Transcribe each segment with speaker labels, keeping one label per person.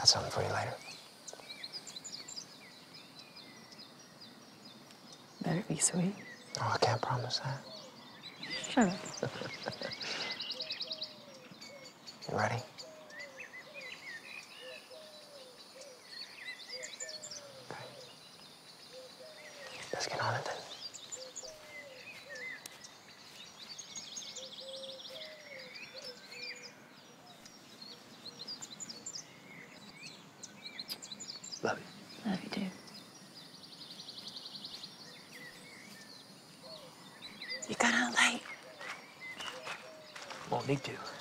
Speaker 1: Got something for you later.
Speaker 2: Better be sweet.
Speaker 1: Oh, I can't promise that.
Speaker 2: Shut up.
Speaker 1: You ready? Okay. Let's get on it then. Love you.
Speaker 2: Love you too. You got out late.
Speaker 1: Won't need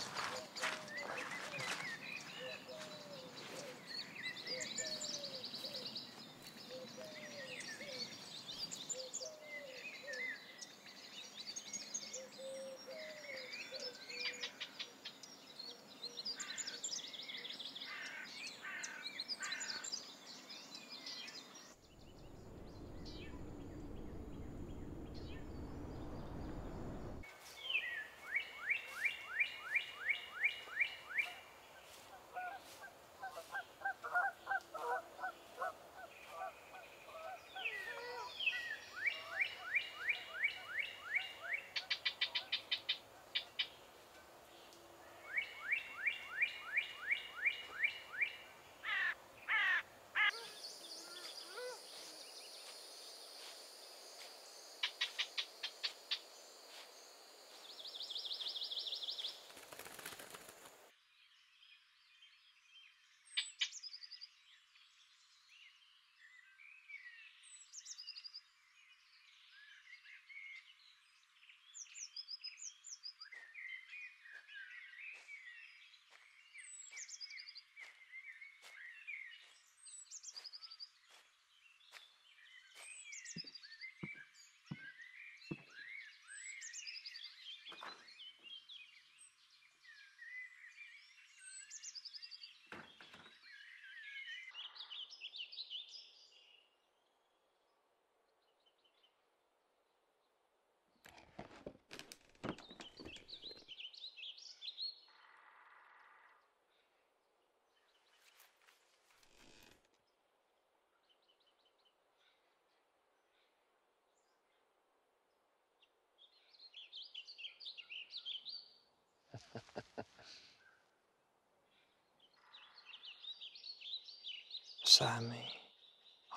Speaker 1: to. Beside me,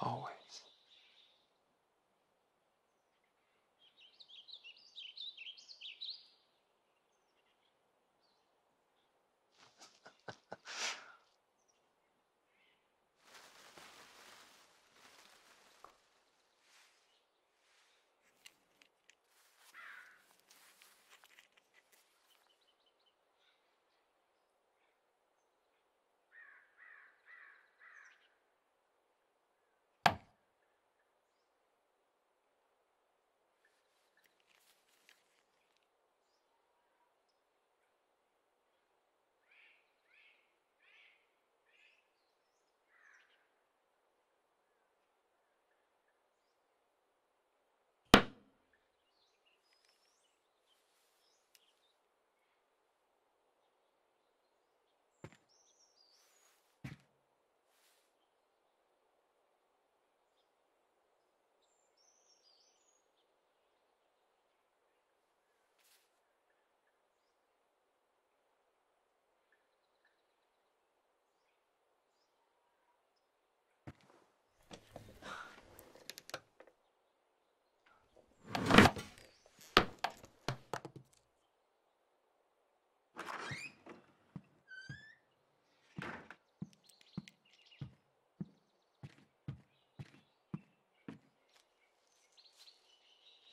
Speaker 1: always.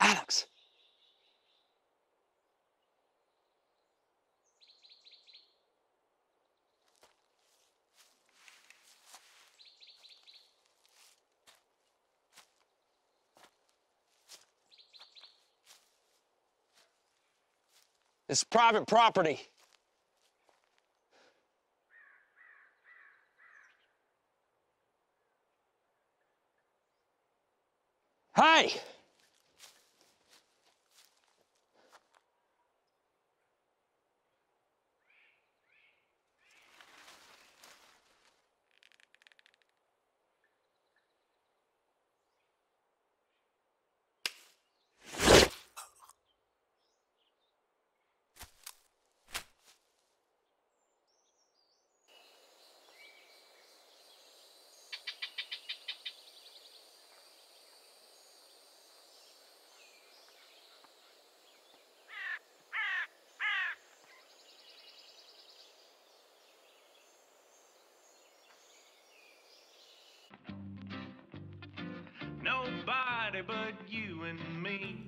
Speaker 1: Alex. It's private property. Hey!
Speaker 3: Nobody but you and me.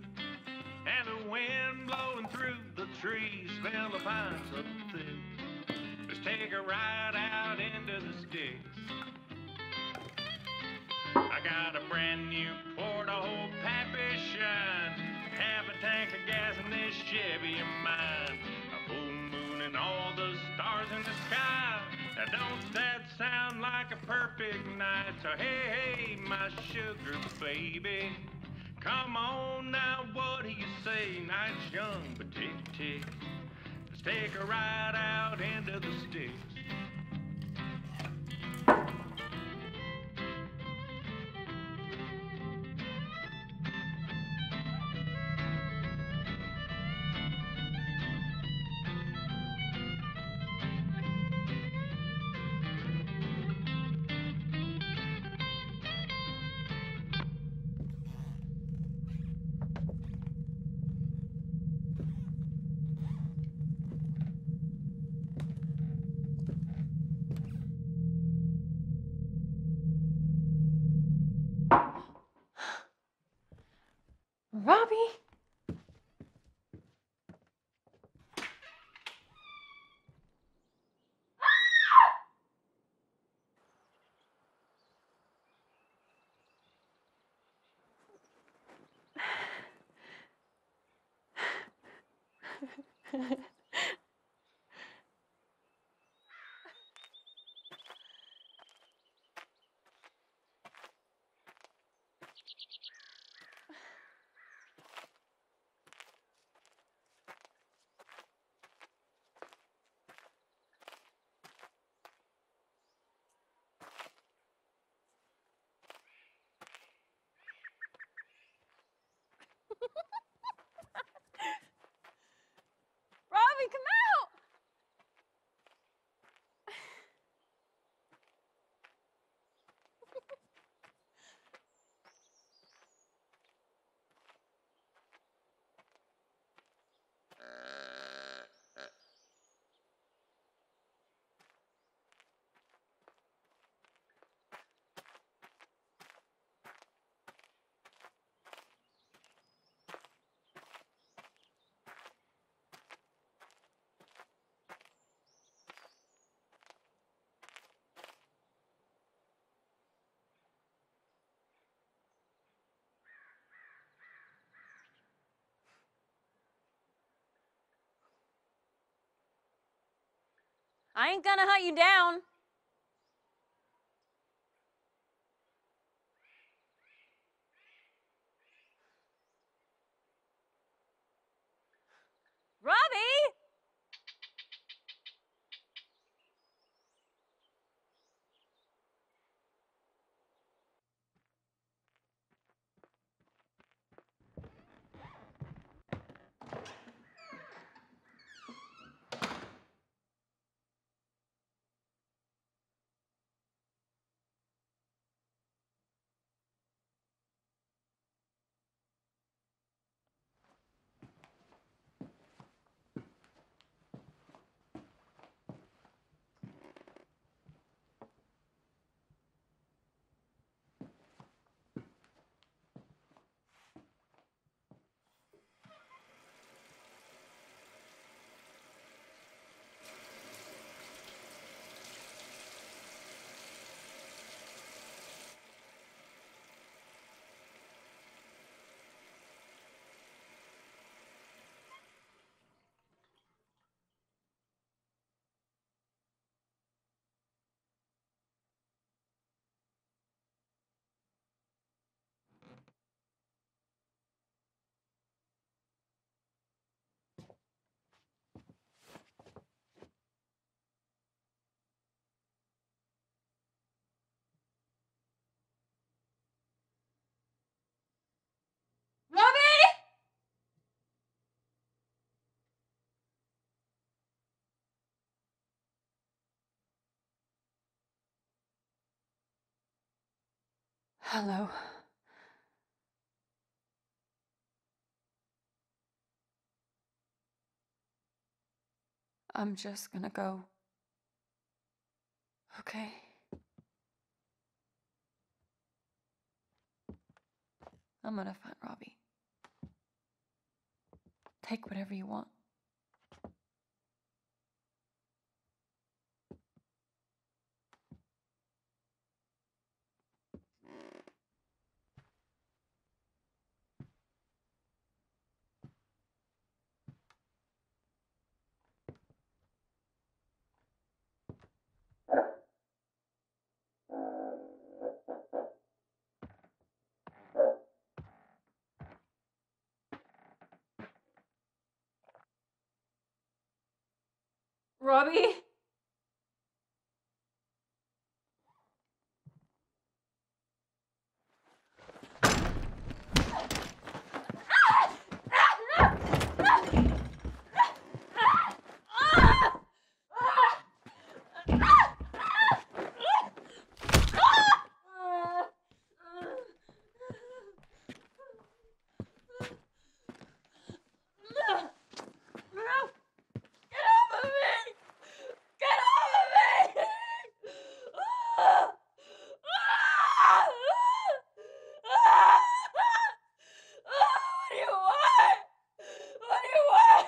Speaker 3: And the wind blowing through the trees, smell the pines up thick. Let's take a ride out into the sticks. I got a brand new a whole pappy shine. Half a tank of gas in this Chevy of mine. A full moon and all the stars in the sky. Now don't that sound like a perfect night? So hey, hey, my sugar baby. Come on now, what do you say? Night's young, but tick tick. Let's take a ride out into the sticks.
Speaker 2: Robbie, come out! I ain't gonna hunt you down. Robbie! Robbie! Hello. I'm just gonna go. Okay. I'm gonna find Robbie. Take whatever you want. Robbie? No! Get off of me! Get off of me! Ah! Ah! Ah! What do you want? What do you want?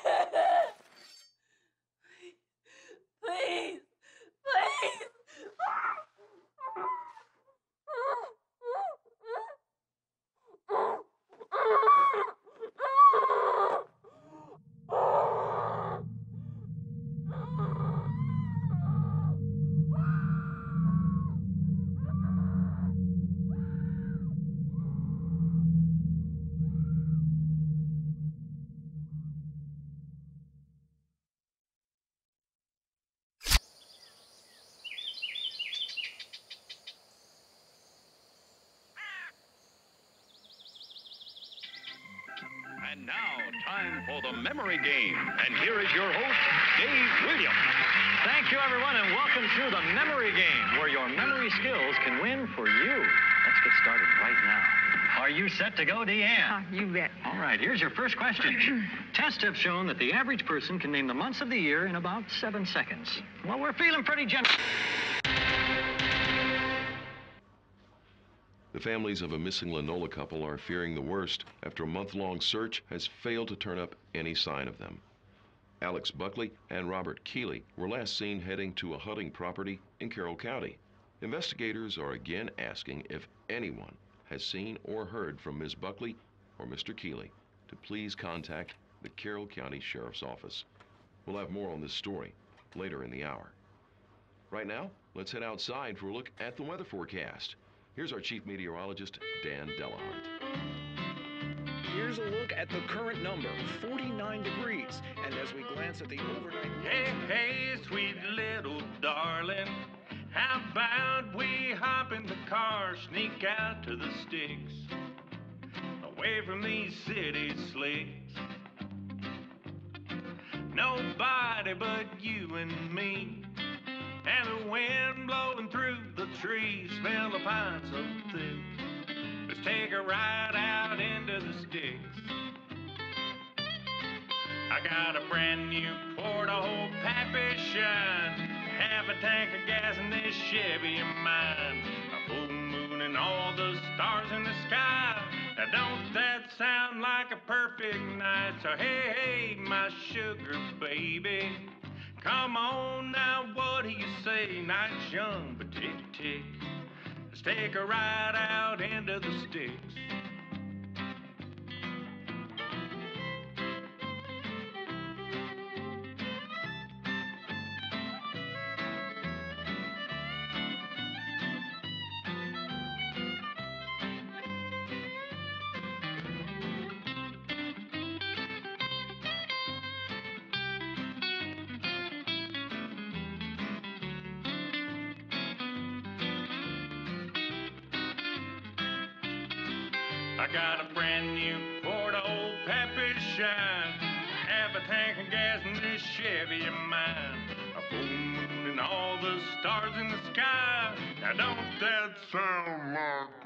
Speaker 2: Please, please.
Speaker 3: And now, time for the memory game. And here is your host, Dave Williams.
Speaker 4: Thank you, everyone, and welcome to the Memory Game, where your memory skills can win for you. Let's get started right now. Are you set to go, Deanne?
Speaker 5: Ah, you bet.
Speaker 4: All right, here's your first question. Tests have shown that the average person can name the months of the year in about seven seconds. Well, we're feeling pretty generous.
Speaker 6: The families of a missing Lanola couple are fearing the worst after a month long search has failed to turn up any sign of them. Alex Buckley and Robert Keeley were last seen heading to a hunting property in Carroll County. Investigators are again asking if anyone has seen or heard from Ms. Buckley or Mr. Keeley to please contact the Carroll County Sheriff's Office. We'll have more on this story later in the hour. Right now, let's head outside for a look at the weather forecast. Here's our chief meteorologist, Dan Delahunt.
Speaker 7: Here's a look at the current number, 49 degrees. And as we glance at the overnight.
Speaker 3: Hey, hey, sweet little darling. How about we hop in the car, sneak out to the sticks, away from these city slicks? Nobody but you and me, the wind blowing through the trees, smell the pine so thick. Let's take a ride out into the sticks. I got a brand new Portal Pappy Shine. Half a tank of gas in this Chevy of mine. A full moon and all the stars in the sky. Now don't that sound like a perfect night? So hey, hey, my sugar baby. Come on now, what do you say? Night's young, but tick tick. Let's take a ride out into the sticks. I got a brand new Ford old Pappy Shine. Half a tank of gas in this Chevy of mine. A full moon and all the stars in the sky. Now don't that sound like